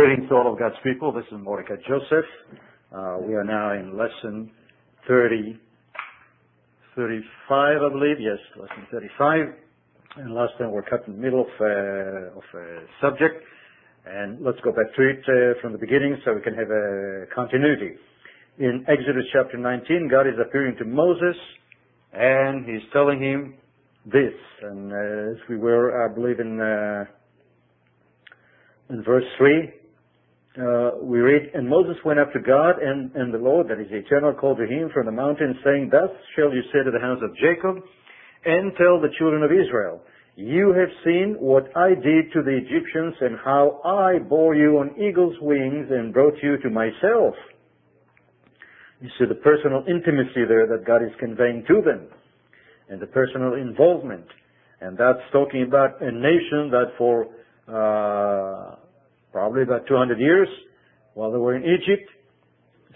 Greetings to all of God's people. This is Mordecai Joseph. Uh, we are now in lesson 30, 35, I believe. Yes, lesson 35. And last time we're cut in the middle of, uh, of a subject. And let's go back to it uh, from the beginning so we can have a continuity. In Exodus chapter 19, God is appearing to Moses and he's telling him this. And uh, as we were, I believe, in, uh, in verse 3, uh, we read, And Moses went up to God, and, and the Lord, that is eternal, called to him from the mountain, saying, Thus shall you say to the house of Jacob, and tell the children of Israel, You have seen what I did to the Egyptians, and how I bore you on eagle's wings, and brought you to myself. You see the personal intimacy there that God is conveying to them, and the personal involvement. And that's talking about a nation that for uh, probably about 200 years while they were in Egypt.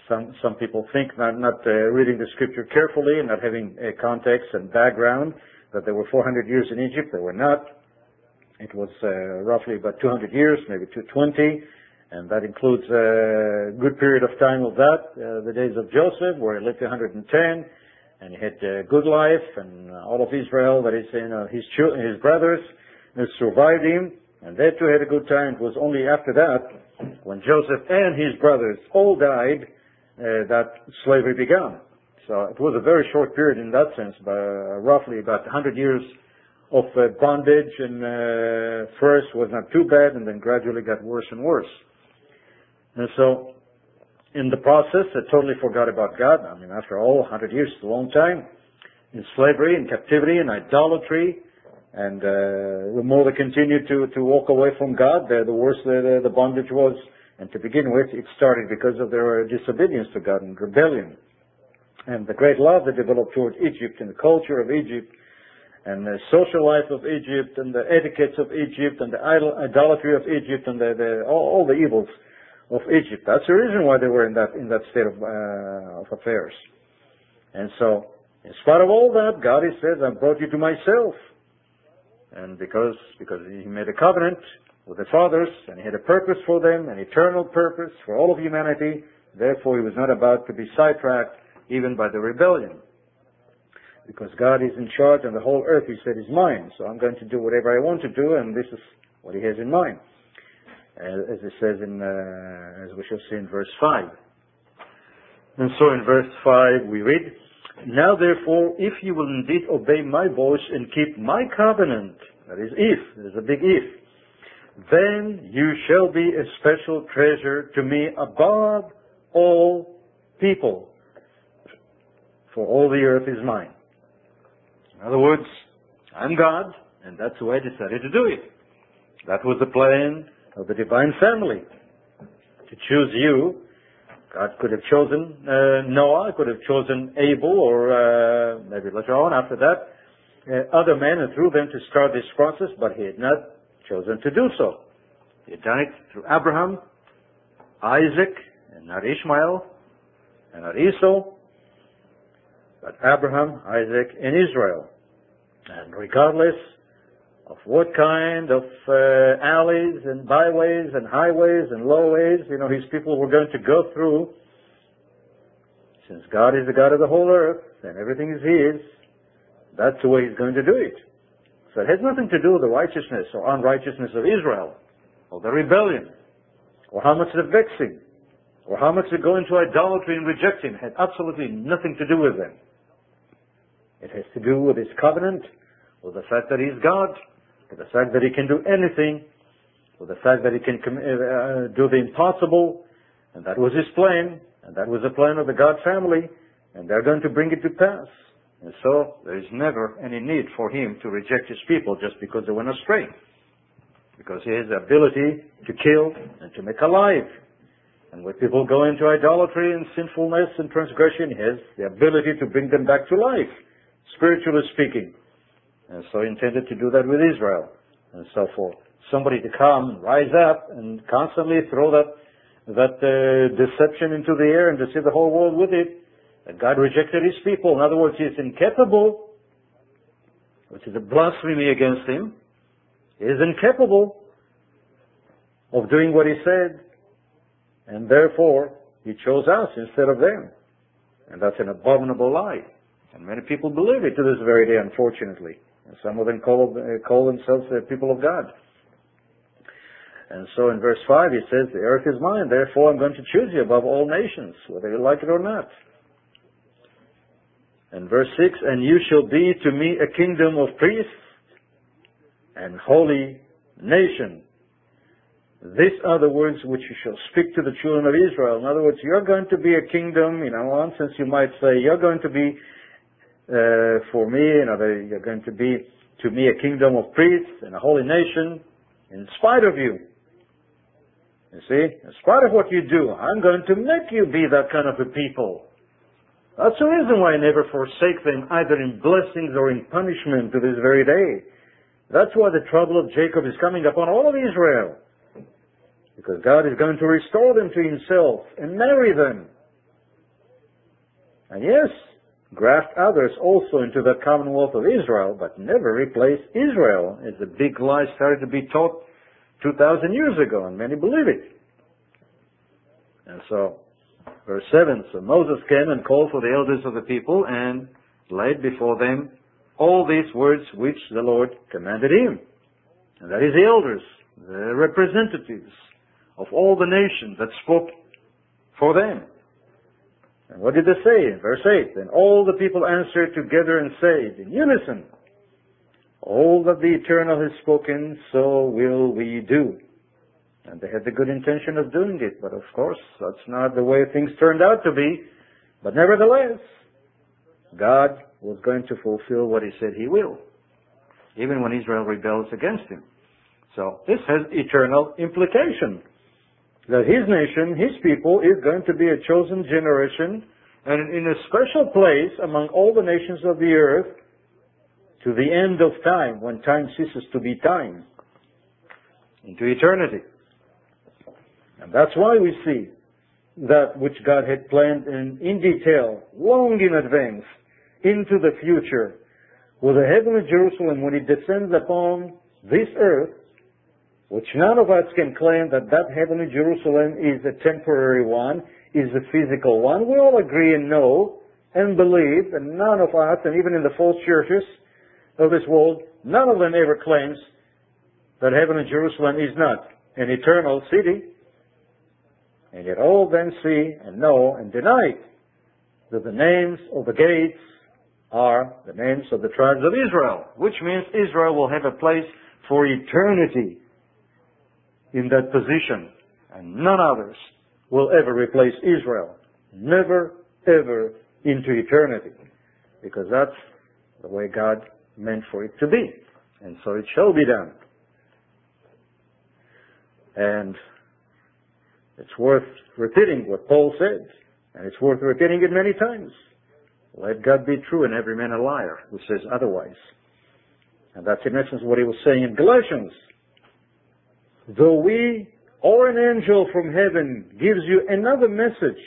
Some, some people think, not, not uh, reading the scripture carefully and not having a context and background, that they were 400 years in Egypt. They were not. It was uh, roughly about 200 years, maybe 220, and that includes a good period of time of that, uh, the days of Joseph, where he lived 110, and he had a good life, and all of Israel, that is, you know, his, his brothers, survived him, and they too had a good time. It was only after that, when Joseph and his brothers all died, uh, that slavery began. So it was a very short period in that sense, but uh, roughly about 100 years of uh, bondage, and uh, first was not too bad, and then gradually got worse and worse. And so, in the process, I totally forgot about God. I mean, after all, 100 years is a long time. In slavery, in captivity, in idolatry, the more they continued to, to walk away from God, the, worse the, bondage was. And to begin with, it started because of their disobedience to God and rebellion. And the great love they developed towards Egypt and the culture of Egypt and the social life of Egypt and the etiquettes of Egypt and the idolatry of Egypt and the, the, all, all, the evils of Egypt. That's the reason why they were in that, in that state of, uh, of affairs. And so, in spite of all that, God has said, I brought you to myself. And because, because he made a covenant with the fathers, and he had a purpose for them, an eternal purpose for all of humanity, therefore he was not about to be sidetracked even by the rebellion. Because God is in charge and the whole earth, he said, is mine. So I'm going to do whatever I want to do, and this is what he has in mind. As it says in, uh, as we shall see in verse 5. And so in verse 5 we read, now therefore, if you will indeed obey my voice and keep my covenant, that is if, there's a big if, then you shall be a special treasure to me above all people. For all the earth is mine. In other words, I'm God, and that's way I decided to do it. That was the plan of the divine family. To choose you God could have chosen uh, Noah, could have chosen Abel, or uh, maybe later on after that, uh, other men and through them to start this process, but he had not chosen to do so. He had done it through Abraham, Isaac, and not Ishmael, and not Esau, but Abraham, Isaac, and Israel. And regardless of what kind of uh, alleys and byways and highways and lowways, you know, his people were going to go through. Since God is the God of the whole earth and everything is His, that's the way He's going to do it. So it has nothing to do with the righteousness or unrighteousness of Israel, or the rebellion, or how much they're vexing, or how much they go into idolatry and rejecting. It had absolutely nothing to do with them. It has to do with His covenant, with the fact that He's God, the fact that he can do anything, with the fact that he can uh, uh, do the impossible, and that was his plan, and that was the plan of the God family, and they're going to bring it to pass. And so there is never any need for him to reject his people just because they went astray. Because he has the ability to kill and to make alive. And when people go into idolatry and sinfulness and transgression, he has the ability to bring them back to life, spiritually speaking. And so he intended to do that with Israel and so forth. Somebody to come, rise up, and constantly throw that that uh, deception into the air and deceive the whole world with it. That God rejected His people. In other words, He is incapable, which is a blasphemy against Him. He is incapable of doing what He said And therefore, he chose us instead of them. And that's an abominable lie. And many people believe it to this very day, unfortunately. Some of them call, call themselves the people of God. And so in verse 5 he says, The earth is mine, therefore I'm going to choose you above all nations, whether you like it or not. And verse 6, And you shall be to me a kingdom of priests and holy nation. These are the words which you shall speak to the children of Israel. In other words, you're going to be a kingdom, in one sense you might say, you're going to be, Uh, for me, you're going to be to me a kingdom of priests and a holy nation, in spite of you. You see, in spite of what you do, I'm going to make you be that kind of a people. That's the reason why I never forsake them, either in blessings or in punishment to this very day. That's why the trouble of Jacob is coming upon all of Israel. Because God is going to restore them to himself and marry them. And yes, graft others also into the commonwealth of Israel, but never replace Israel, as the big lie started to be taught 2,000 years ago, and many believe it. And so, verse 7, so Moses came and called for the elders of the people and laid before them all these words which the Lord commanded him. And that is the elders, the representatives of all the nations that spoke for them. And what did they say in verse 8? Then all the people answered together and said in unison, All that the Eternal has spoken, so will we do. And they had the good intention of doing it, but of course, that's not the way things turned out to be. But nevertheless, God was going to fulfill what he said he will, even when Israel rebels against him. So this has eternal implication that his nation, his people, is going to be a chosen generation and in a special place among all the nations of the earth to the end of time, when time ceases to be time, into eternity. And that's why we see that which God had planned in, in detail, long in advance, into the future, with the heavenly Jerusalem when it descends upon this earth, which none of us can claim that that heavenly Jerusalem is a temporary one, is a physical one. We all agree and know and believe, and none of us, and even in the false churches of this world, none of them ever claims that heavenly Jerusalem is not an eternal city. And yet all then see and know and deny that the names of the gates are the names of the tribes of Israel, which means Israel will have a place for eternity in that position, and none others will ever replace Israel. Never, ever into eternity. Because that's the way God meant for it to be. And so it shall be done. And it's worth repeating what Paul said, and it's worth repeating it many times. Let God be true and every man a liar who says otherwise. And that's in essence what he was saying in Galatians. Though we or an angel from heaven gives you another message,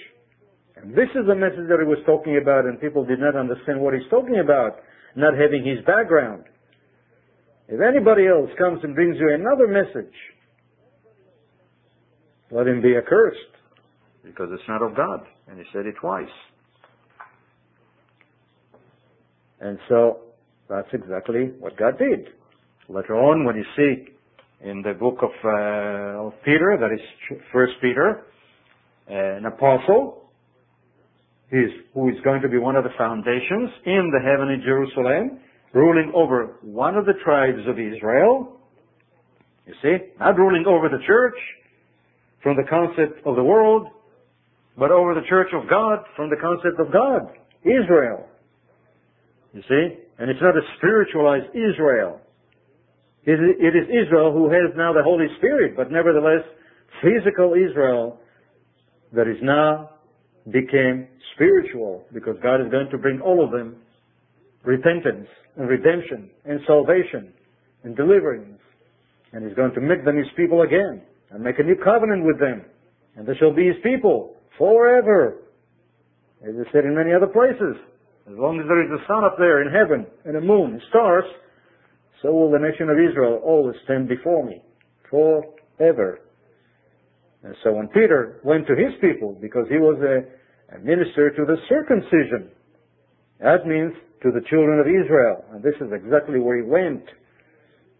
and this is the message that he was talking about, and people did not understand what he's talking about, not having his background. If anybody else comes and brings you another message, let him be accursed, because it's not of God. And he said it twice. And so, that's exactly what God did. Later on, when you see in the book of, uh, of Peter, that is First Peter, an apostle, who is going to be one of the foundations in the heavenly Jerusalem, ruling over one of the tribes of Israel. You see, not ruling over the church from the concept of the world, but over the church of God from the concept of God, Israel. You see, and it's not a spiritualized Israel. It is Israel who has now the Holy Spirit, but nevertheless, physical Israel that is now became spiritual because God is going to bring all of them repentance and redemption and salvation and deliverance. And He's going to make them His people again and make a new covenant with them. And they shall be His people forever. As I said in many other places. As long as there is a sun up there in heaven and a moon and stars, so will the nation of Israel always stand before me forever. And so when Peter went to his people, because he was a, a minister to the circumcision, that means to the children of Israel. And this is exactly where he went.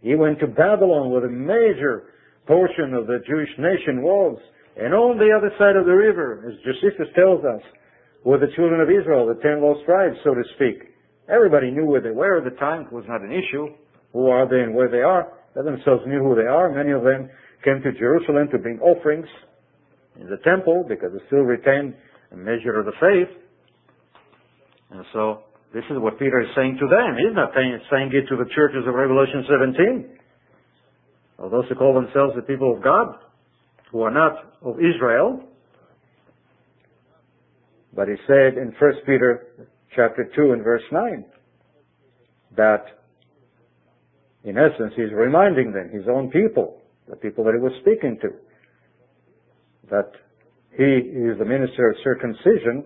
He went to Babylon where the major portion of the Jewish nation was. And on the other side of the river, as Josephus tells us, were the children of Israel, the ten lost tribes, so to speak. Everybody knew where they were at the time. It was not an issue. Who are they and where they are? They themselves knew who they are. Many of them came to Jerusalem to bring offerings in the temple because they still retained a measure of the faith. And so this is what Peter is saying to them. He's not saying it to the churches of Revelation 17. Or those who call themselves the people of God, who are not of Israel. But he said in 1 Peter chapter 2 and verse 9 that in essence he's reminding them, his own people, the people that he was speaking to, that he is the minister of circumcision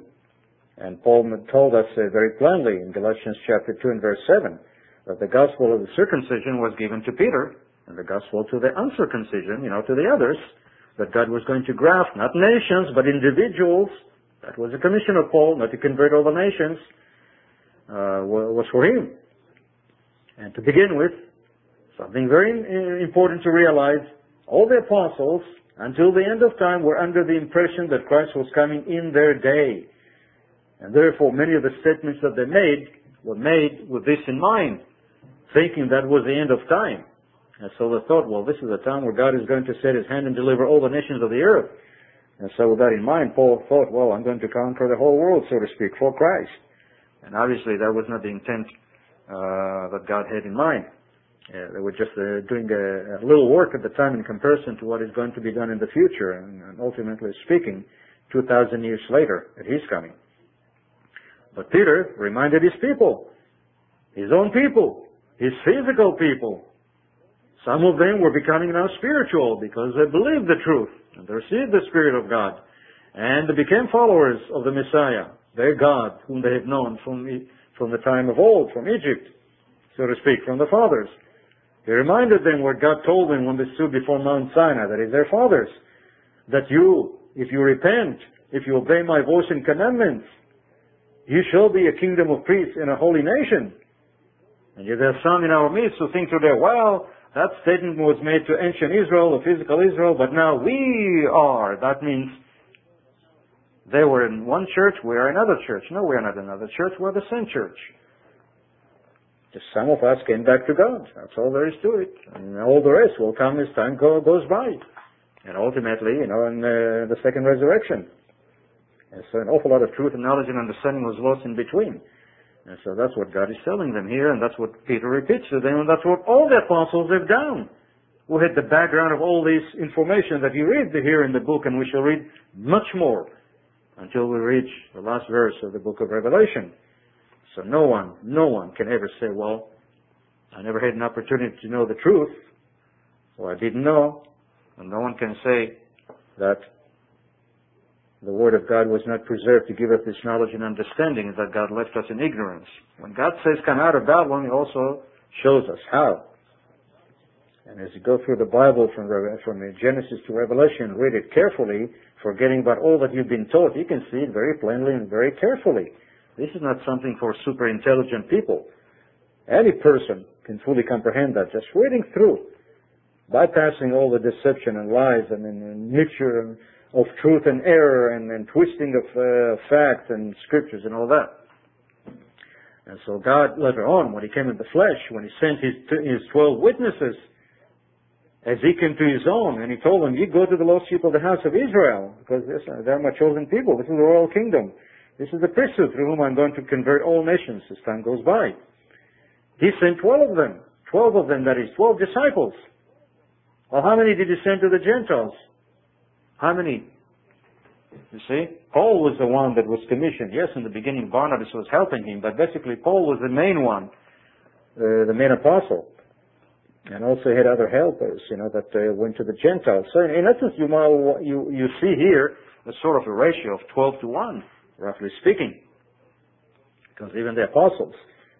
and Paul told us uh, very plainly in Galatians chapter 2 and verse 7 that the gospel of the circumcision was given to Peter and the gospel to the uncircumcision, you know, to the others, that God was going to graft not nations but individuals. That was the commission of Paul, not to convert all the nations, uh, was for him. And to begin with, something very uh, important to realize, all the apostles, until the end of time, were under the impression that Christ was coming in their day. And therefore, many of the statements that they made were made with this in mind, thinking that was the end of time. And so they thought, well, this is a time where God is going to set his hand and deliver all the nations of the earth. And so with that in mind, Paul thought, well, I'm going to conquer the whole world, so to speak, for Christ. And obviously that was not the intent uh, that God had in mind. Uh, they were just uh, doing a, a, little work at the time in comparison to what is going to be done in the future, and, and ultimately speaking, 2,000 years later, at His coming. But Peter reminded his people, his own people, his physical people. Some of them were becoming now spiritual because they believed the truth and they received the Spirit of God and they became followers of the Messiah, their God, whom they had known from, from the time of old, from Egypt, so to speak, from the fathers. He reminded them what God told them when they stood before Mount Sinai, that is their fathers, that you, if you repent, if you obey my voice and commandments, you shall be a kingdom of priests and a holy nation. And yet there are some in our midst who think today, well, that statement was made to ancient Israel, the physical Israel, but now we are. That means they were in one church, we are another church. No, we are not another church, we're the same church. Just some of us came back to God. That's all there is to it. And all the rest will come as time go, goes by. And ultimately, you know, in uh, the second resurrection. And so an awful lot of truth and knowledge and understanding was lost in between. And so that's what God is telling them here, and that's what Peter repeats to them, and that's what all the apostles have done. Who had the background of all this information that you read here in the book, and we shall read much more until we reach the last verse of the book of Revelation. So no one, no one can ever say, well, I never had an opportunity to know the truth, or I didn't know, and no one can say that the Word of God was not preserved to give us this knowledge and understanding and that God left us in ignorance. When God says come out of Babylon, He also shows us how. And as you go through the Bible from, from Genesis to Revelation, read it carefully, forgetting about all that you've been taught, you can see it very plainly and very carefully. This is not something for super intelligent people. Any person can fully comprehend that just reading through, bypassing all the deception and lies and, and, mixture of truth and error and, and twisting of uh, facts and scriptures and all that. And so God later on, when He came in the flesh, when He sent His, his twelve witnesses, as He came to His own, and He told them, you go to the lost sheep of the house of Israel, because this, they're my chosen people. This is the royal kingdom. This is the priesthood through whom I'm going to convert all nations as time goes by. He sent twelve of them. Twelve of them, that is, twelve disciples. Well, how many did He send to the Gentiles? How many? You see, Paul was the one that was commissioned. Yes, in the beginning Barnabas was helping him, but basically Paul was the main one, uh, the main apostle. And also had other helpers, you know, that uh, went to the Gentiles. So in essence, you, you, you see here a sort of a ratio of 12 to 1, roughly speaking. Because even the apostles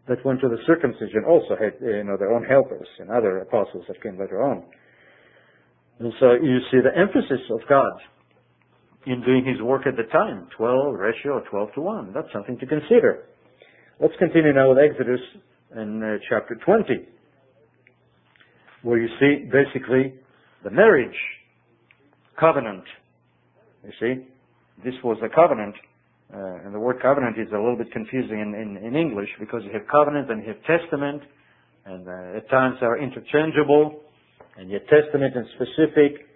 that went to the circumcision also had, you know, their own helpers and other apostles that came later on. And so you see the emphasis of God in doing his work at the time, 12 ratio, 12 to 1. That's something to consider. Let's continue now with Exodus in uh, chapter 20, where you see basically the marriage covenant. You see, this was a covenant, uh, and the word covenant is a little bit confusing in, in, in English because you have covenant and you have testament, and uh, at times they are interchangeable, and your testament in specific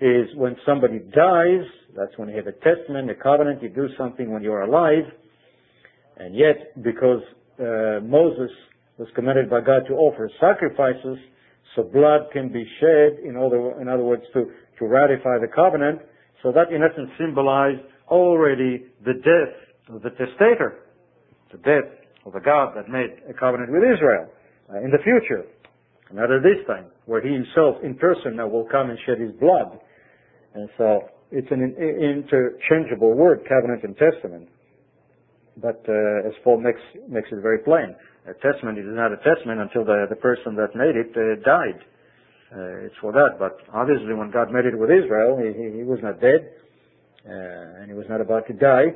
is when somebody dies, that's when you have a testament, a covenant, you do something when you're alive, and yet because uh, Moses was commanded by God to offer sacrifices, so blood can be shed, in other, in other words, to, to ratify the covenant, so that in essence symbolized already the death of the testator, the death of the God that made a covenant with Israel uh, in the future, not at this time, where he himself in person now will come and shed his blood. And so it's an interchangeable word, covenant and testament. But uh, as Paul makes makes it very plain, a testament is not a testament until the the person that made it uh, died. Uh, it's for that. But obviously, when God made it with Israel, he, he, he was not dead, and he was not about to die,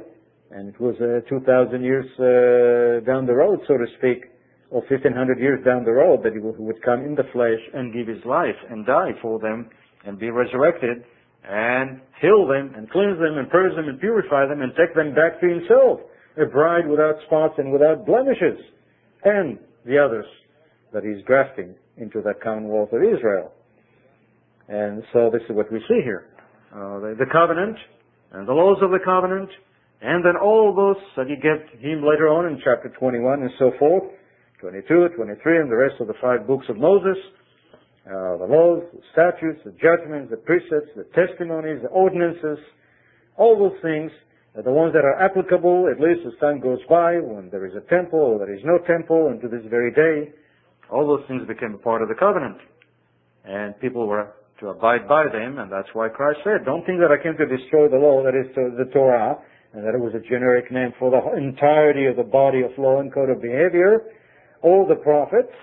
and it was uh, 2,000 years uh, down the road, so to speak, or 1,500 years down the road, that he would come in the flesh and give his life and die for them and be resurrected and heal them and cleanse them and purge them and purify them and take them back to himself, a bride without spots and without blemishes, and the others that he's grafting into that commonwealth of Israel. And so this is what we see here. Uh, the, the covenant and the laws of the covenant, and then all those that you get him later on in chapter 21 and so forth, 22, 23, and the rest of the five books of Moses, uh, the laws, the statutes, the judgments, the precepts, the testimonies, the ordinances, all those things are the ones that are applicable at least as time goes by when there is a temple or there is no temple and to this very day all those things became a part of the covenant. And people were to abide by them, and that's why Christ said, don't think that I came to destroy the law, that is the Torah, and that it was a generic name for the entirety of the body of law and code of behavior. All the prophets,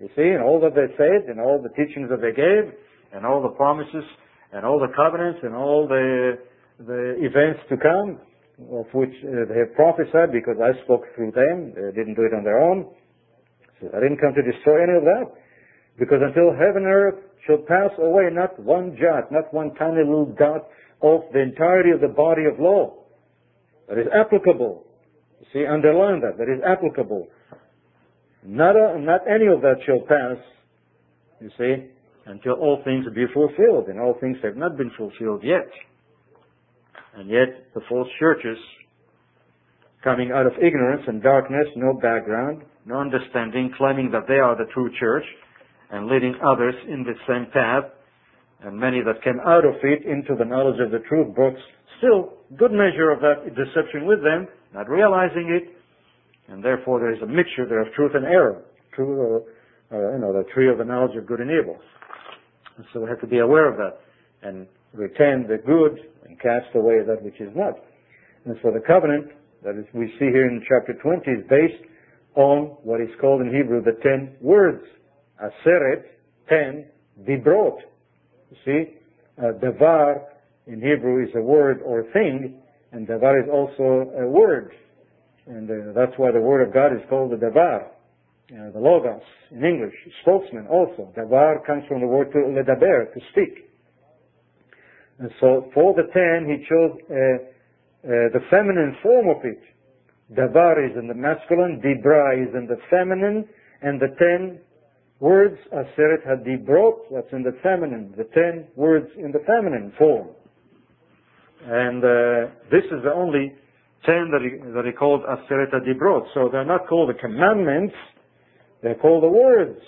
you see, and all that they said, and all the teachings that they gave, and all the promises, and all the covenants, and all the, the events to come, of which uh, they have prophesied because I spoke through them. They didn't do it on their own. So I didn't come to destroy any of that. Because until heaven and earth shall pass away, not one jot, not one tiny little dot of the entirety of the body of law that is applicable. See, underline that, that is applicable. Not, a, not any of that shall pass, you see, until all things be fulfilled, and all things have not been fulfilled yet. And yet, the false churches, coming out of ignorance and darkness, no background, no understanding, claiming that they are the true church and leading others in the same path, and many that came out of it into the knowledge of the truth brought still good measure of that deception with them, not realizing it, and therefore there is a mixture there of truth and error, truth, uh, uh, you know, the tree of the knowledge of good and evil. And so we have to be aware of that and retain the good and cast away that which is not. And so the covenant that is, we see here in chapter 20 is based on what is called in Hebrew the ten words. Aseret, ten, dibrot. You see, uh, davar in Hebrew is a word or thing, and davar is also a word. And uh, that's why the word of God is called the davar. Uh, the logos in English, spokesman also. Davar comes from the word to ledaber, to speak. And so for the ten, he chose uh, uh, the feminine form of it. Davar is in the masculine, Dibra is in the feminine, and the ten words, Aseret HaDibrot, that's in the feminine, the ten words in the feminine form. And uh, this is the only ten that he, that he called Aseret HaDibrot. So they're not called the commandments, they're called the words.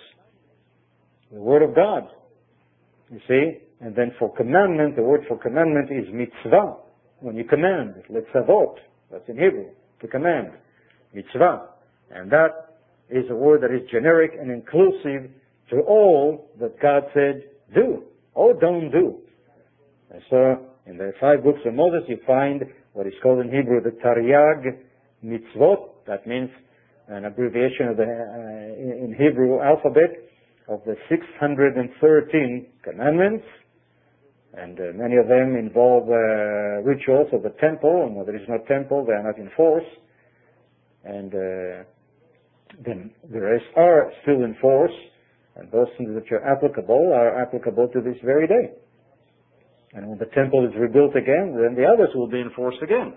The word of God. You see? And then for commandment, the word for commandment is mitzvah. When you command, letzavot, that's in Hebrew to command, mitzvah. And that is a word that is generic and inclusive to all that God said do or don't do. And so in the five books of Moses you find what is called in Hebrew the Taryag mitzvot. That means an abbreviation of the uh, in Hebrew alphabet of the 613 commandments And uh, many of them involve uh, rituals of the temple, and when there is no temple, they are not in force. And then the rest are still in force, and those things which are applicable are applicable to this very day. And when the temple is rebuilt again, then the others will be enforced again.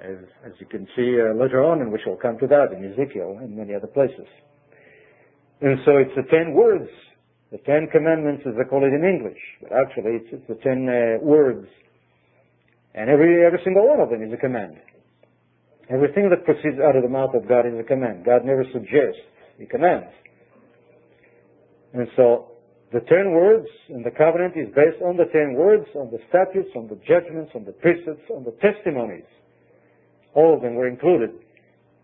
As, as you can see uh, later on, and we shall come to that in Ezekiel and many other places. And so it's the ten words, the ten commandments as they call it in English, but actually it's, it's the ten uh, words. And every, every single one of them is a command. Everything that proceeds out of the mouth of God is a command. God never suggests, He commands. And so the ten words in the covenant is based on the ten words, on the statutes, on the judgments, on the precepts, on the testimonies. All of them were included.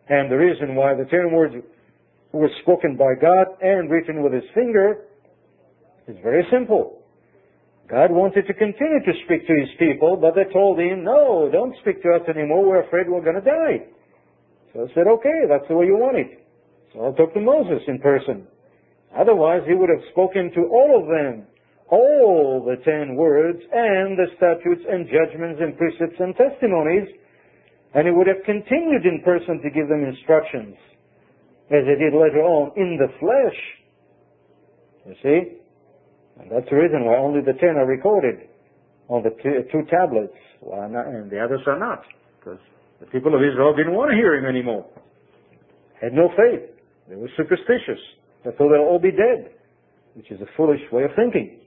And the reason why the ten words were spoken by God and written with his finger is very simple. God wanted to continue to speak to his people, but they told him, no, don't speak to us anymore, we're afraid we're going to die. So I said, okay, that's the way you want it. So I talked to Moses in person. Otherwise, he would have spoken to all of them, all the ten words and the statutes and judgments and precepts and testimonies, and he would have continued in person to give them instructions, as he did later on in the flesh. You see? And that's the reason why only the ten are recorded on the two tablets, and the others are not, because the people of Israel didn't want to hear him anymore. Had no faith. They were superstitious. They thought they'll all be dead, which is a foolish way of thinking.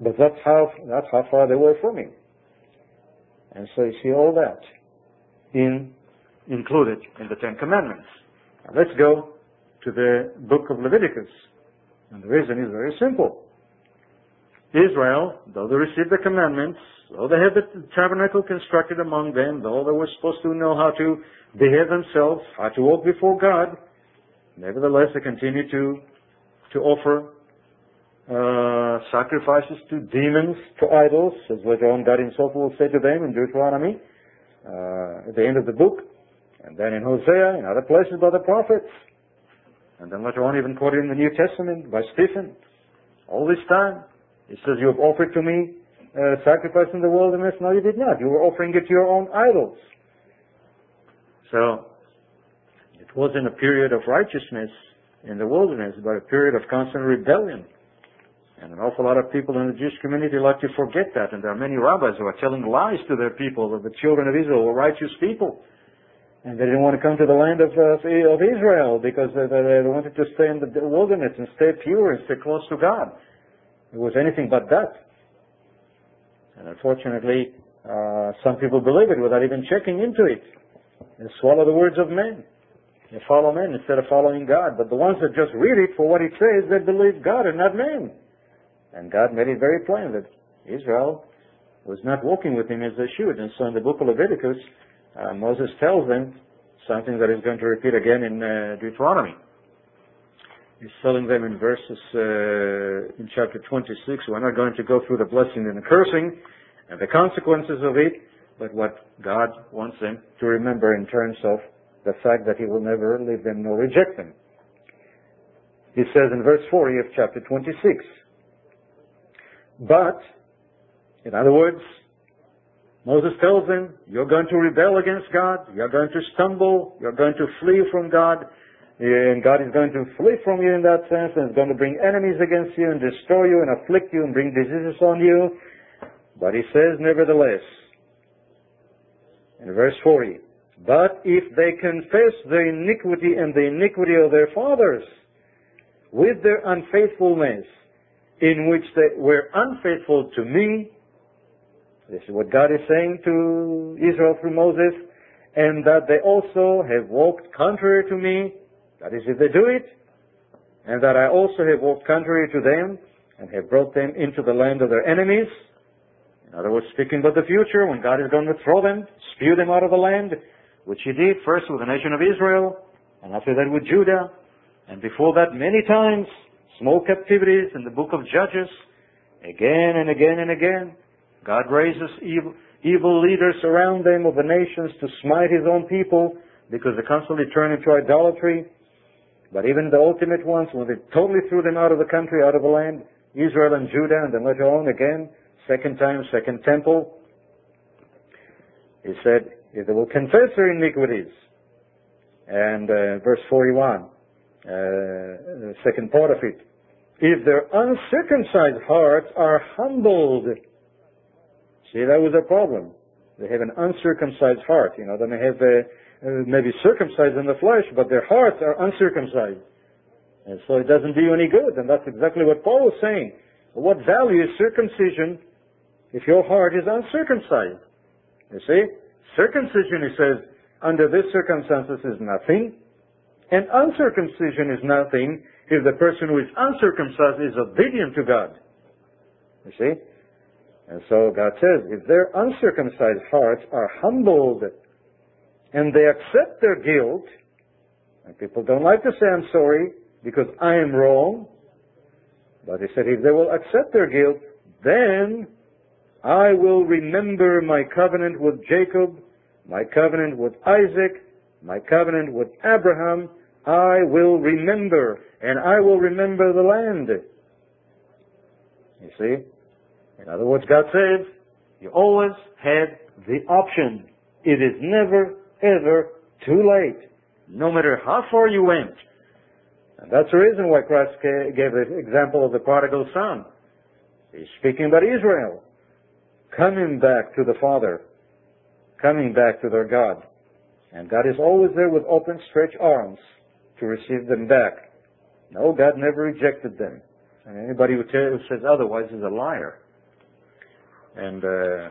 But that's how, that's how far they were from him. And so you see all that in, included in the Ten Commandments. Now let's go to the book of Leviticus. And the reason is very simple. Israel, though they received the commandments, though they had the tabernacle constructed among them, though they were supposed to know how to behave themselves, how to walk before God, Nevertheless, they continued to, to offer uh, sacrifices to demons, to idols, as later on God himself will say to them in Deuteronomy, uh, at the end of the book, and then in Hosea, in other places by the prophets, and then later on even quoted in the New Testament by Stephen. All this time, he says, you have offered to me uh, sacrifice in the wilderness. No, you did not. You were offering it to your own idols. So, it wasn't a period of righteousness in the wilderness, but a period of constant rebellion. And an awful lot of people in the Jewish community like to forget that. And there are many rabbis who are telling lies to their people that the children of Israel were righteous people. And they didn't want to come to the land of, of Israel because they, they, wanted to stay in the wilderness and stay pure and stay close to God. It was anything but that. And unfortunately, uh, some people believe it without even checking into it. They swallow the words of men. They follow men instead of following God. But the ones that just read it for what it says, they believe God and not men. And God made it very plain that Israel was not walking with him as they should. And so in the book of Leviticus, Moses tells them something that he's going to repeat again in uh, Deuteronomy. He's telling them in verses uh, in chapter 26. We're not going to go through the blessing and the cursing and the consequences of it, but what God wants them to remember in terms of the fact that he will never leave them nor reject them. He says in verse 40 of chapter 26, but, in other words, Moses tells them, you're going to rebel against God, you're going to stumble, you're going to flee from God, and God is going to flee from you in that sense, and is going to bring enemies against you and destroy you and afflict you and bring diseases on you. But he says, nevertheless, in verse 40, but if they confess their iniquity and the iniquity of their fathers with their unfaithfulness, in which they were unfaithful to me, this is what God is saying to Israel through Moses, and that they also have walked contrary to me, that is if they do it, and that I also have walked contrary to them, and have brought them into the land of their enemies. In other words, speaking about the future, when God is going to throw them, spew them out of the land, which he did first with the nation of Israel, and after that with Judah, and before that many times, small captivities in the book of Judges, again and again and again. God raises evil, evil leaders around them of the nations to smite his own people because they constantly turn into idolatry. But even the ultimate ones, when they totally threw them out of the country, out of the land, Israel and Judah, and then later on again, second time, second temple. He said, if they will confess their iniquities, and uh, verse 41, uh, the second part of it, if their uncircumcised hearts are humbled. See, that was a problem. They have an uncircumcised heart. You know, they may have uh, uh, maybe circumcised in the flesh, but their hearts are uncircumcised. And so it doesn't do you any good. And that's exactly what Paul was saying. What value is circumcision if your heart is uncircumcised? You see? Circumcision, he says, under this circumstances is nothing. And uncircumcision is nothing if the person who is uncircumcised is obedient to God. You see? And so God says, if their uncircumcised hearts are humbled and they accept their guilt, and people don't like to say I'm sorry because I am wrong, but he said if they will accept their guilt, then I will remember my covenant with Jacob, my covenant with Isaac, my covenant with Abraham, I will remember, and I will remember the land. You see? In other words, God says, you always had the option. It is never, ever too late, no matter how far you went. And that's the reason why Christ gave the example of the prodigal son. He's speaking about Israel, coming back to the Father, coming back to their God. And God is always there with open, stretched arms to receive them back. No, God never rejected them. And anybody who, who says otherwise is a liar. And uh,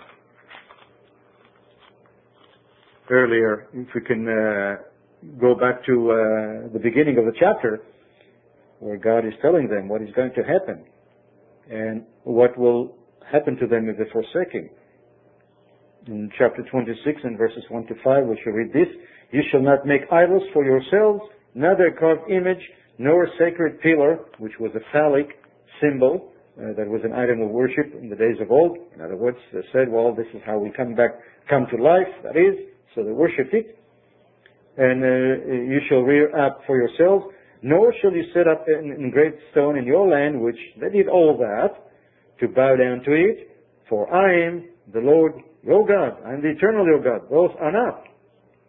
earlier, if we can uh, go back to uh, the beginning of the chapter, where God is telling them what is going to happen and what will happen to them if they forsake Him. In chapter 26 and verses 1 to 5, we shall read this, You shall not make idols for yourselves, neither carved image, nor a sacred pillar, which was a phallic symbol, uh, that was an item of worship in the days of old. In other words, they said, well, this is how we come back, come to life, that is, so they worshipped it. And uh, you shall rear up for yourselves, nor shall you set up an engraved stone in your land, which they did all that, to bow down to it, for I am the Lord your God. I am the eternal your God. Those are not.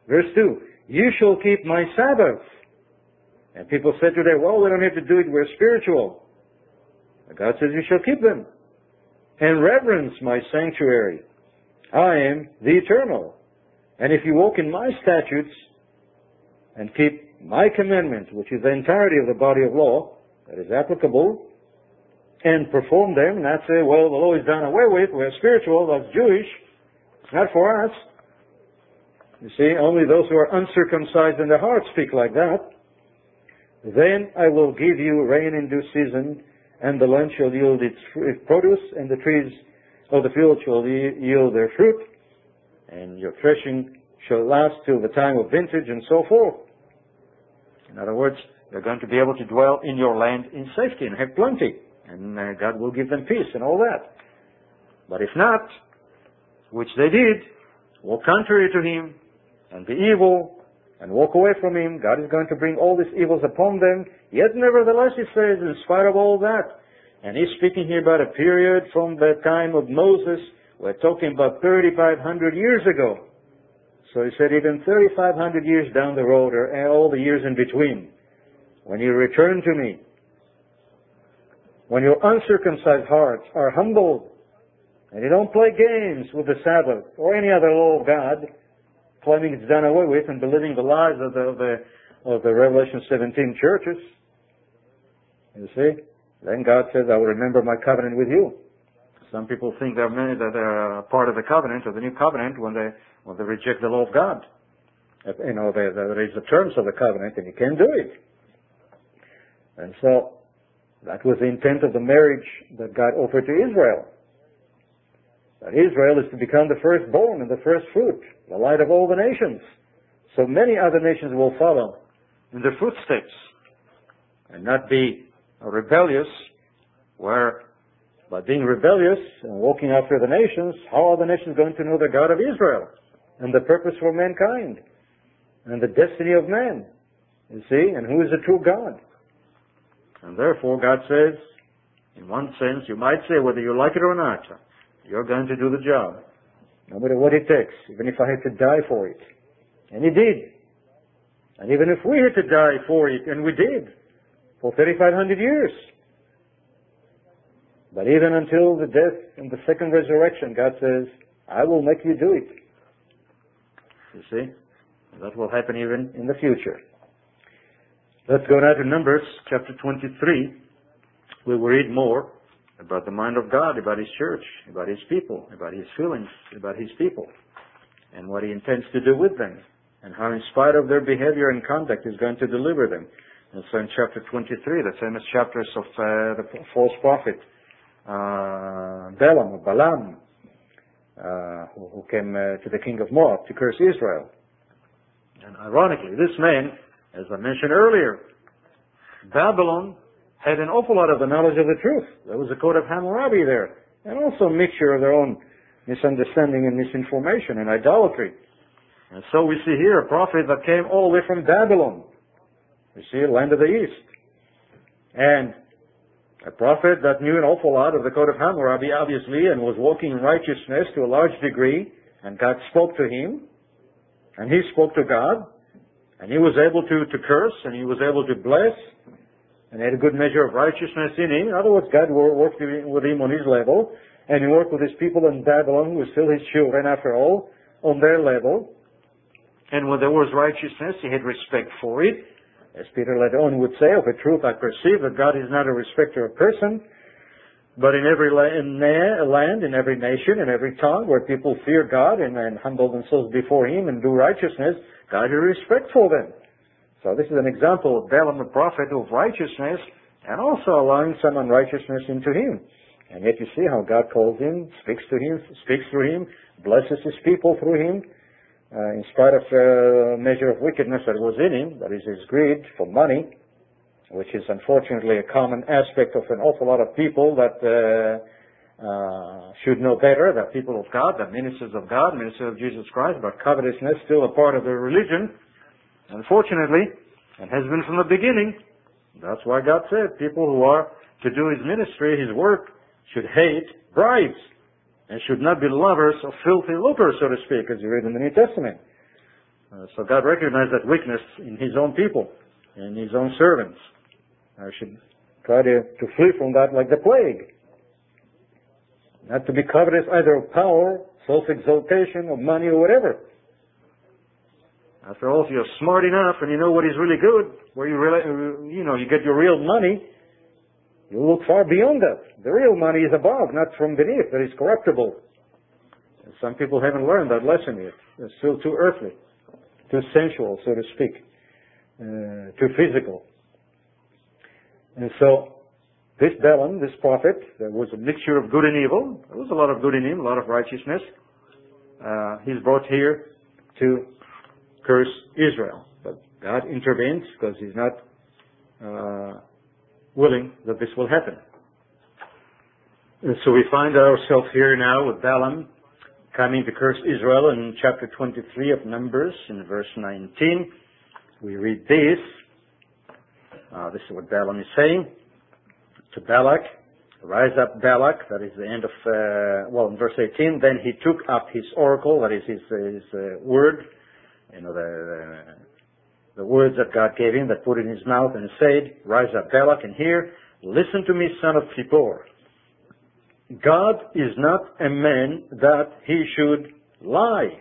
Verse 2, you shall keep my Sabbaths and people said today, well, we don't have to do it, we're spiritual. God says you shall keep them. And reverence my sanctuary. I am the eternal. And if you walk in my statutes and keep my commandments, which is the entirety of the body of law that is applicable, and perform them, and not say, uh, well, the law is done away with, we're spiritual, that's Jewish. It's not for us. You see, only those who are uncircumcised in the heart speak like that. Then I will give you rain in due season, and the land shall yield its produce, and the trees of the field shall yield their fruit, and your threshing shall last till the time of vintage, and so forth. In other words, they're going to be able to dwell in your land in safety and have plenty, and uh, God will give them peace and all that. But if not, which they did, walk contrary to Him, and be evil, and walk away from him, God is going to bring all these evils upon them. Yet nevertheless, he says, in spite of all that, and he's speaking here about a period from the time of Moses, we're talking about 3,500 years ago. So he said, even 3,500 years down the road, or eh, all the years in between, when you return to me, when your uncircumcised hearts are humbled, and you don't play games with the Sabbath or any other law of God, claiming it's done away with and believing the lies of the, of the, of the Revelation 17 churches. You see? Then God says, I will remember my covenant with you. Some people think they're many that they're part of the covenant or the new covenant when they when they reject the law of God. You know, they, they raise the terms of the covenant and you can't do it. And so that was the intent of the marriage that God offered to Israel. That Israel is to become the firstborn and the first fruit, the light of all the nations. So many other nations will follow in their footsteps and not be rebellious, where by being rebellious and walking after the nations, how are the nations going to know the God of Israel and the purpose for mankind and the destiny of man? You see, and who is the true God? And therefore God says, In one sense, you might say, whether you like it or not, you're going to do the job. No matter what it takes, even if I had to die for it. And he did. And even if we had to die for it, and we did, for 3,500 years. But even until the death and the second resurrection, God says, I will make you do it. You see? That will happen even in the future. Let's go now to Numbers chapter 23. We will read more about the mind of God, about His church, about His people, about His feelings, about His people, and what He intends to do with them, and how in spite of their behavior and conduct He's going to deliver them. And so in chapter 23, the famous chapters of uh, the false prophet, uh, Balaam Balaam, uh, who, who, came uh, to the king of Moab to curse Israel. And ironically, this man, as I mentioned earlier, Babylon had an awful lot of the knowledge of the truth. There was a code of Hammurabi there, and also a mixture of their own misunderstanding and misinformation and idolatry. And so we see here a prophet that came all the way from Babylon. We see land of the east. And a prophet that knew an awful lot of the code of Hammurabi, obviously, and was walking in righteousness to a large degree, and God spoke to him, and he spoke to God, and he was able to, to curse, and he was able to bless, and had a good measure of righteousness in him. In other words, God worked with him on his level, and he worked with his people in Babylon, who were still his children after all, on their level. And when there was righteousness, he had respect for it. As Peter later on would say, of a truth I perceive that God is not a respecter of person, but in every land, in every nation, in every tongue, where people fear God and, and humble themselves before Him and do righteousness, God has respect for them. So this is an example of Balaam the prophet of righteousness and also allowing some unrighteousness into him. And yet you see how God calls him, speaks to him, speaks through him, blesses his people through him, uh, in spite of a measure of wickedness that was in him, that is his greed for money, which is unfortunately a common aspect of an awful lot of people that uh, uh, should know better, that people of God, that ministers of God, ministers of Jesus Christ, but covetousness still a part of their religion. Unfortunately, and has been from the beginning, that's why God said people who are to do His ministry, His work, should hate bribes and should not be lovers of filthy lucre, so to speak, as you read in the New Testament. Uh, so God recognized that weakness in His own people, in His own servants. I should try to, to flee from that like the plague. Not to be covetous either of power, self-exaltation, or money, or whatever. After all, if you're smart enough and you know what is really good, where you really, you know, you get your real money, you look far beyond that. The real money is above, not from beneath, that is corruptible. And some people haven't learned that lesson yet. They're still too earthly, too sensual, so to speak, uh, too physical. And so, this Balaam, this prophet, there was a mixture of good and evil. There was a lot of good in him, a lot of righteousness. Uh, he's brought here to curse Israel. But God intervenes because He's not uh, willing that this will happen. And so we find ourselves here now with Balaam coming to curse Israel in chapter 23 of Numbers in verse 19. We read this. Uh, this is what Balaam is saying to Balak. Rise up, Balak. That is the end of, uh, well, in verse 18. Then he took up his oracle, that is his, his uh, word, you know, the, the, words that God gave him that put in his mouth and said, Rise up, Balak, and hear, listen to me, son of Zippor. God is not a man that he should lie.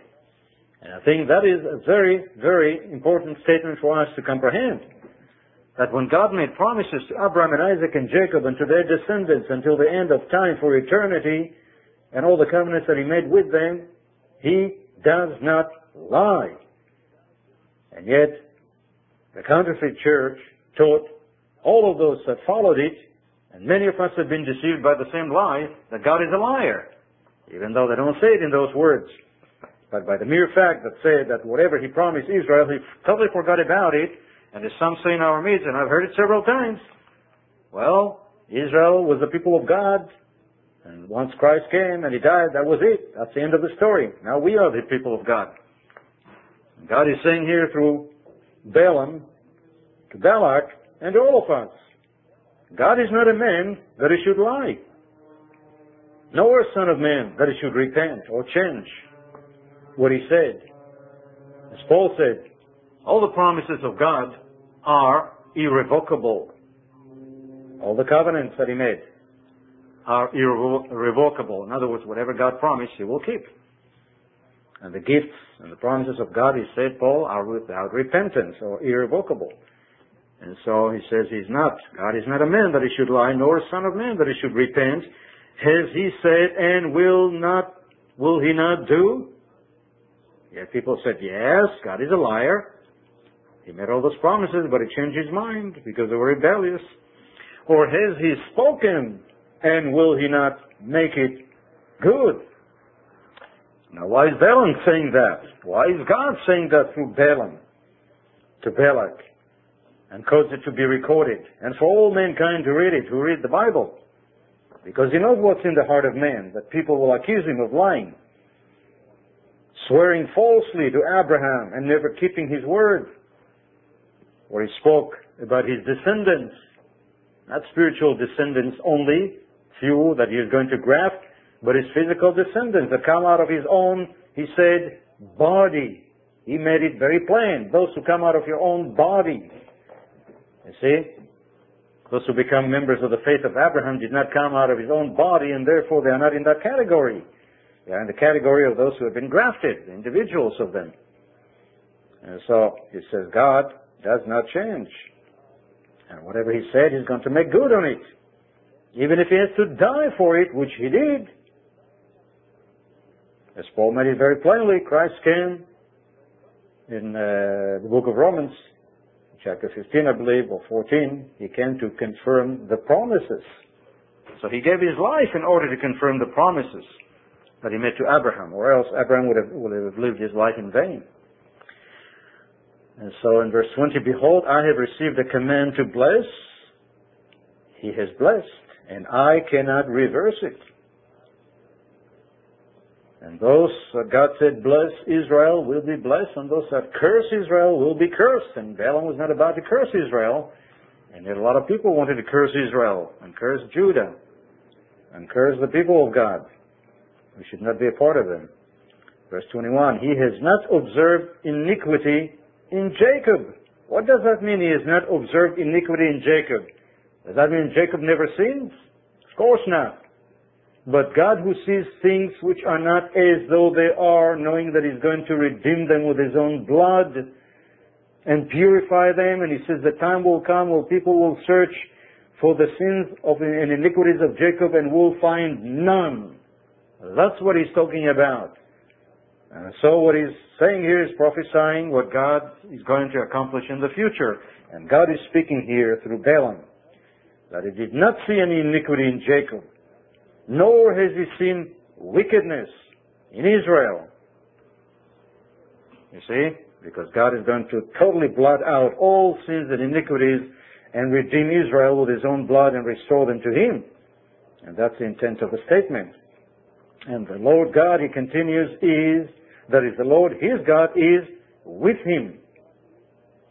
And I think that is a very, very important statement for us to comprehend. That when God made promises to Abraham and Isaac and Jacob and to their descendants until the end of time for eternity and all the covenants that he made with them, he does not lie. And yet, the counterfeit church taught all of those that followed it, and many of us have been deceived by the same lie, that God is a liar. Even though they don't say it in those words. But by the mere fact that said that whatever he promised Israel, he totally forgot about it, and as some say in our midst, and I've heard it several times, well, Israel was the people of God, and once Christ came and he died, that was it. That's the end of the story. Now we are the people of God. God is saying here through Balaam to Balak and to all of us, God is not a man that he should lie, nor a son of man that he should repent or change what he said. As Paul said, all the promises of God are irrevocable. All the covenants that he made are irrevocable. In other words, whatever God promised, he will keep. And the gifts and the promises of God, he said, Paul, are without repentance or irrevocable. And so he says he's not. God is not a man that he should lie, nor a son of man that he should repent. Has he said, and will not, will he not do? Yet people said, yes, God is a liar. He made all those promises, but he changed his mind because they were rebellious. Or has he spoken, and will he not make it good? Now, why is Balaam saying that? Why is God saying that through Balaam to Balak and cause it to be recorded and for all mankind to read it, who read the Bible? Because he knows what's in the heart of man, that people will accuse him of lying, swearing falsely to Abraham and never keeping his word. Or he spoke about his descendants, not spiritual descendants only, few that he is going to graft, but his physical descendants that come out of his own, he said, body. He made it very plain. Those who come out of your own body. You see? Those who become members of the faith of Abraham did not come out of his own body and therefore they are not in that category. They are in the category of those who have been grafted, individuals of them. And so, he says, God does not change. And whatever he said, he's going to make good on it. Even if he has to die for it, which he did. As Paul made it very plainly, Christ came in uh, the book of Romans, chapter 15, I believe, or 14. He came to confirm the promises. So he gave his life in order to confirm the promises that he made to Abraham, or else Abraham would have, would have lived his life in vain. And so in verse 20, Behold, I have received a command to bless. He has blessed, and I cannot reverse it. And those that God said bless Israel will be blessed, and those that curse Israel will be cursed. And Balaam was not about to curse Israel. And yet a lot of people wanted to curse Israel, and curse Judah, and curse the people of God. We should not be a part of them. Verse 21, He has not observed iniquity in Jacob. What does that mean? He has not observed iniquity in Jacob. Does that mean Jacob never sins? Of course not. But God who sees things which are not as though they are, knowing that He's going to redeem them with His own blood and purify them, and He says the time will come where people will search for the sins of and iniquities of Jacob and will find none. That's what He's talking about. And so what He's saying here is prophesying what God is going to accomplish in the future. And God is speaking here through Balaam that He did not see any iniquity in Jacob nor has he seen wickedness in Israel. You see? Because God is going to totally blot out all sins and iniquities and redeem Israel with his own blood and restore them to him. And that's the intent of the statement. And the Lord God, he continues, is, that is the Lord, his God, is with him.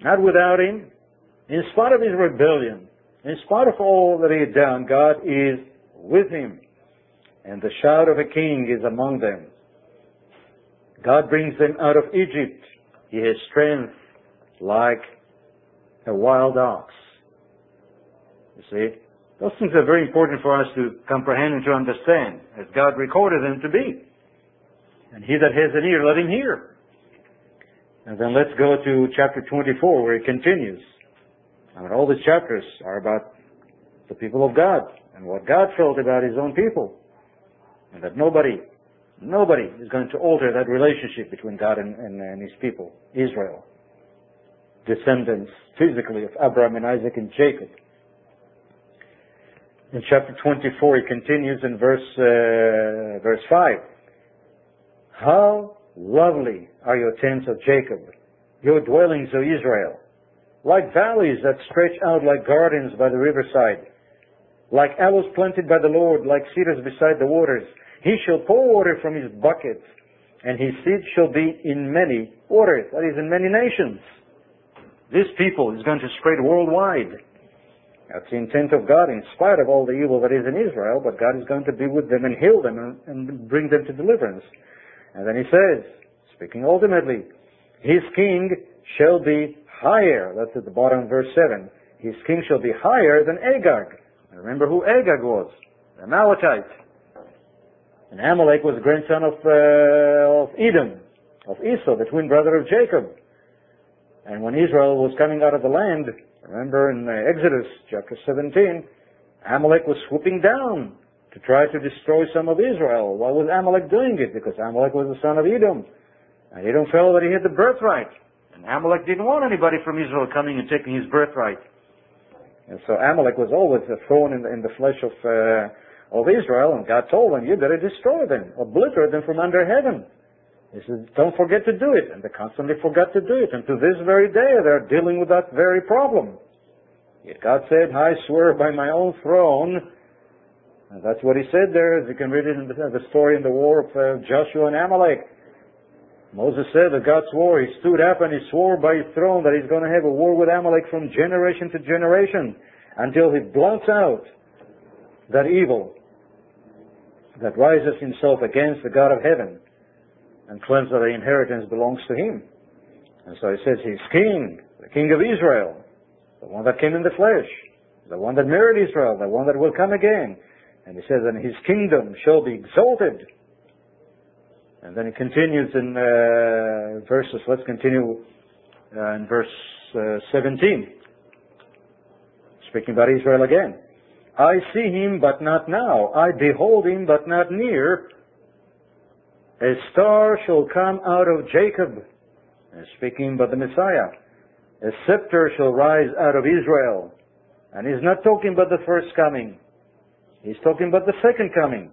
Not without him. In spite of his rebellion, in spite of all that he had done, God is with him and the shout of a king is among them. God brings them out of Egypt. He has strength like a wild ox. You see? Those things are very important for us to comprehend and to understand, as God recorded them to be. And he that has an ear, let him hear. And then let's go to chapter 24, where it continues. I mean, all these chapters are about the people of God and what God felt about his own people. And that nobody, nobody is going to alter that relationship between God and, and, and His people, Israel. Descendants physically of Abraham and Isaac and Jacob. In chapter 24, he continues in verse, uh, verse 5. How lovely are your tents of Jacob, your dwellings, O Israel, like valleys that stretch out like gardens by the riverside, like aloes planted by the Lord, like cedars beside the waters. He shall pour water from his bucket, and his seed shall be in many waters, that is, in many nations. This people is going to spread worldwide. That's the intent of God, in spite of all the evil that is in Israel, but God is going to be with them and heal them and, and bring them to deliverance. And then he says, speaking ultimately, his king shall be higher. That's at the bottom of verse 7. His king shall be higher than Agag. remember who Agag was? The Amalekite. And Amalek was grandson of, uh, of Edom, of Esau, the twin brother of Jacob. And when Israel was coming out of the land, remember in uh, Exodus chapter 17, Amalek was swooping down to try to destroy some of Israel. Why was Amalek doing it? Because Amalek was the son of Edom. And Edom felt that he had the birthright. And Amalek didn't want anybody from Israel coming and taking his birthright. And so Amalek was always a thorn in the, in the flesh of, uh, of Israel, and God told them, you better destroy them, obliterate them from under heaven. He said, don't forget to do it. And they constantly forgot to do it. And to this very day, they're dealing with that very problem. Yet God said, I swear by my own throne. And that's what he said there, as you can read it in the, story in the war of uh, Joshua and Amalek. Moses said that God swore, he stood up and he swore by his throne that he's going to have a war with Amalek from generation to generation until he blots out that evil that rises himself against the God of heaven and claims that the inheritance belongs to him. And so he says he's king, the king of Israel, the one that came in the flesh, the one that married Israel, the one that will come again. And he says, and his kingdom shall be exalted. And then he continues in uh, verses, let's continue uh, in verse uh, 17. Speaking about Israel again. I see him, but not now. I behold him, but not near. A star shall come out of Jacob, speaking about the Messiah. A scepter shall rise out of Israel. And he's not talking about the first coming. He's talking about the second coming.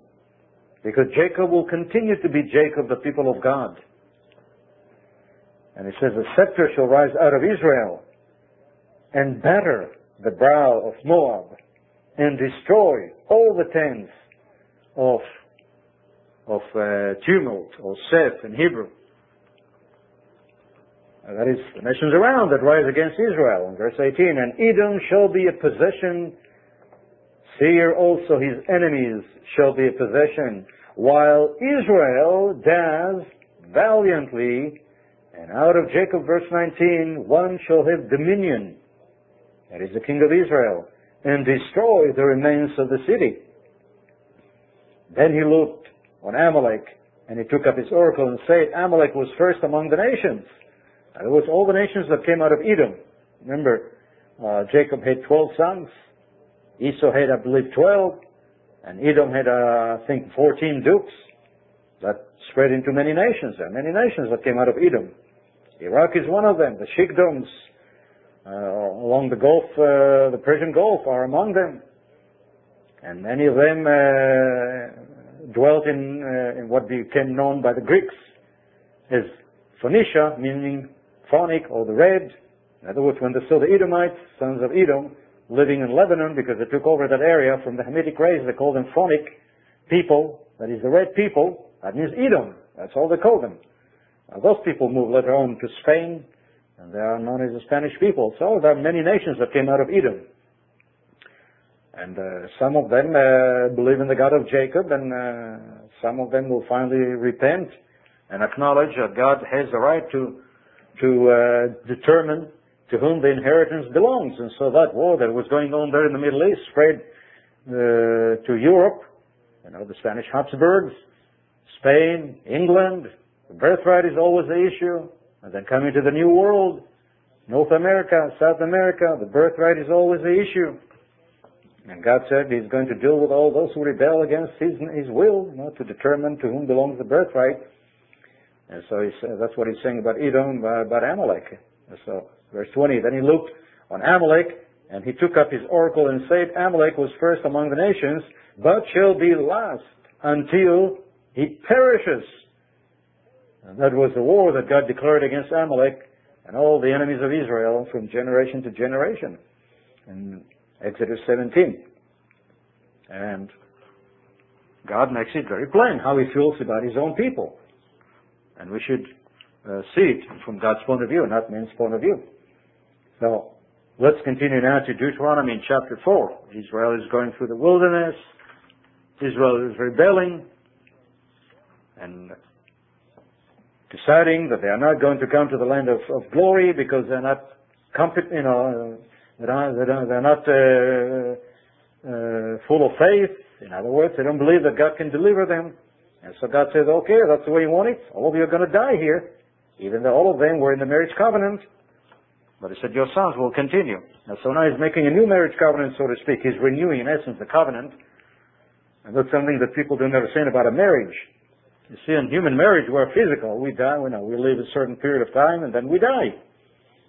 Because Jacob will continue to be Jacob, the people of God. And he says, a scepter shall rise out of Israel and batter the brow of Moab and destroy all the tents of of uh, tumult or Seth in Hebrew. Uh, that is the nations around that rise against Israel. In verse 18, and Edom shall be a possession. Seir also his enemies shall be a possession, while Israel does valiantly, and out of Jacob, verse 19, one shall have dominion. That is the king of Israel, and destroy the remains of the city. Then he looked on Amalek, and he took up his oracle and said, Amalek was first among the nations. And it was all the nations that came out of Edom. Remember, uh, Jacob had 12 sons. Esau had, I believe, 12. And Edom had, uh, I think, 14 dukes. That spread into many nations. There are many nations that came out of Edom. Iraq is one of them. The Sheikhdoms uh, along the Gulf, uh, the Persian Gulf are among them. And many of them uh, dwelt in, uh, in what became known by the Greeks as Phoenicia, meaning Phonic or the red. In other words, when they saw the Edomites, sons of Edom, living in Lebanon because they took over that area from the Hamitic race, they called them Phonic people, that is the red people, that means Edom. That's all they called them. Now, those people moved later on to Spain, and they are known as the Spanish people. So there are many nations that came out of Edom. And uh, some of them uh, believe in the God of Jacob, and uh, some of them will finally repent and acknowledge that God has the right to to uh, determine to whom the inheritance belongs. And so that war that was going on there in the Middle East spread uh, to Europe. You know, the Spanish Habsburgs, Spain, England. The birthright is always the issue. And then coming to the New World, North America, South America, the birthright is always the issue. And God said He's going to deal with all those who rebel against His, his will, you know, to determine to whom belongs the birthright. And so he said, that's what He's saying about Edom, about Amalek. And so, verse 20, then He looked on Amalek, and He took up His oracle and said, Amalek was first among the nations, but shall be last until he perishes. And that was the war that God declared against Amalek and all the enemies of Israel from generation to generation. in Exodus 17. And God makes it very plain how he feels about his own people. And we should uh, see it from God's point of view, not man's point of view. So, Let's continue now to Deuteronomy in chapter 4. Israel is going through the wilderness. Israel is rebelling and deciding that they are not going to come to the land of, of glory because they're not competent, you know, they're, they're, they're not uh, uh, full of faith. In other words, they don't believe that God can deliver them. And so God says, okay, that's the way you want it. All of you are going to die here, even though all of them were in the marriage covenant. But he said, your sons will continue. And so now he's making a new marriage covenant, so to speak. He's renewing, in essence, the covenant. And that's something that people don't understand about a marriage. You see, in human marriage, we're physical. We die, we know, we live a certain period of time, and then we die.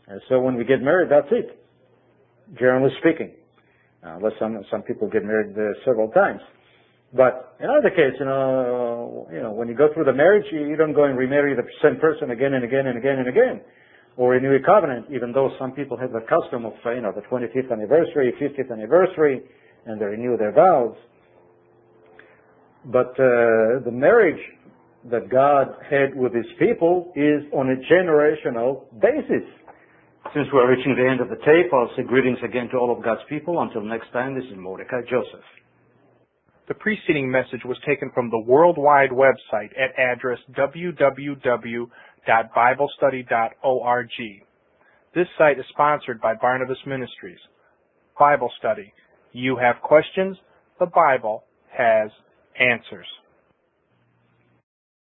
And so when we get married, that's it. Generally speaking. Uh, unless some, some people get married uh, several times. But in either case, you know, you know, when you go through the marriage, you, you don't go and remarry the same person again and again and again and again. Or renew a covenant, even though some people have the custom of, you know, the 25th anniversary, 50th anniversary, and they renew their vows. But uh, the marriage that God had with his people is on a generational basis. Since we're reaching the end of the tape, I'll say greetings again to all of God's people. Until next time, this is Mordecai Joseph. The preceding message was taken from the worldwide website at address www.biblestudy.org. This site is sponsored by Barnabas Ministries. Bible Study. You have questions, the Bible has answers.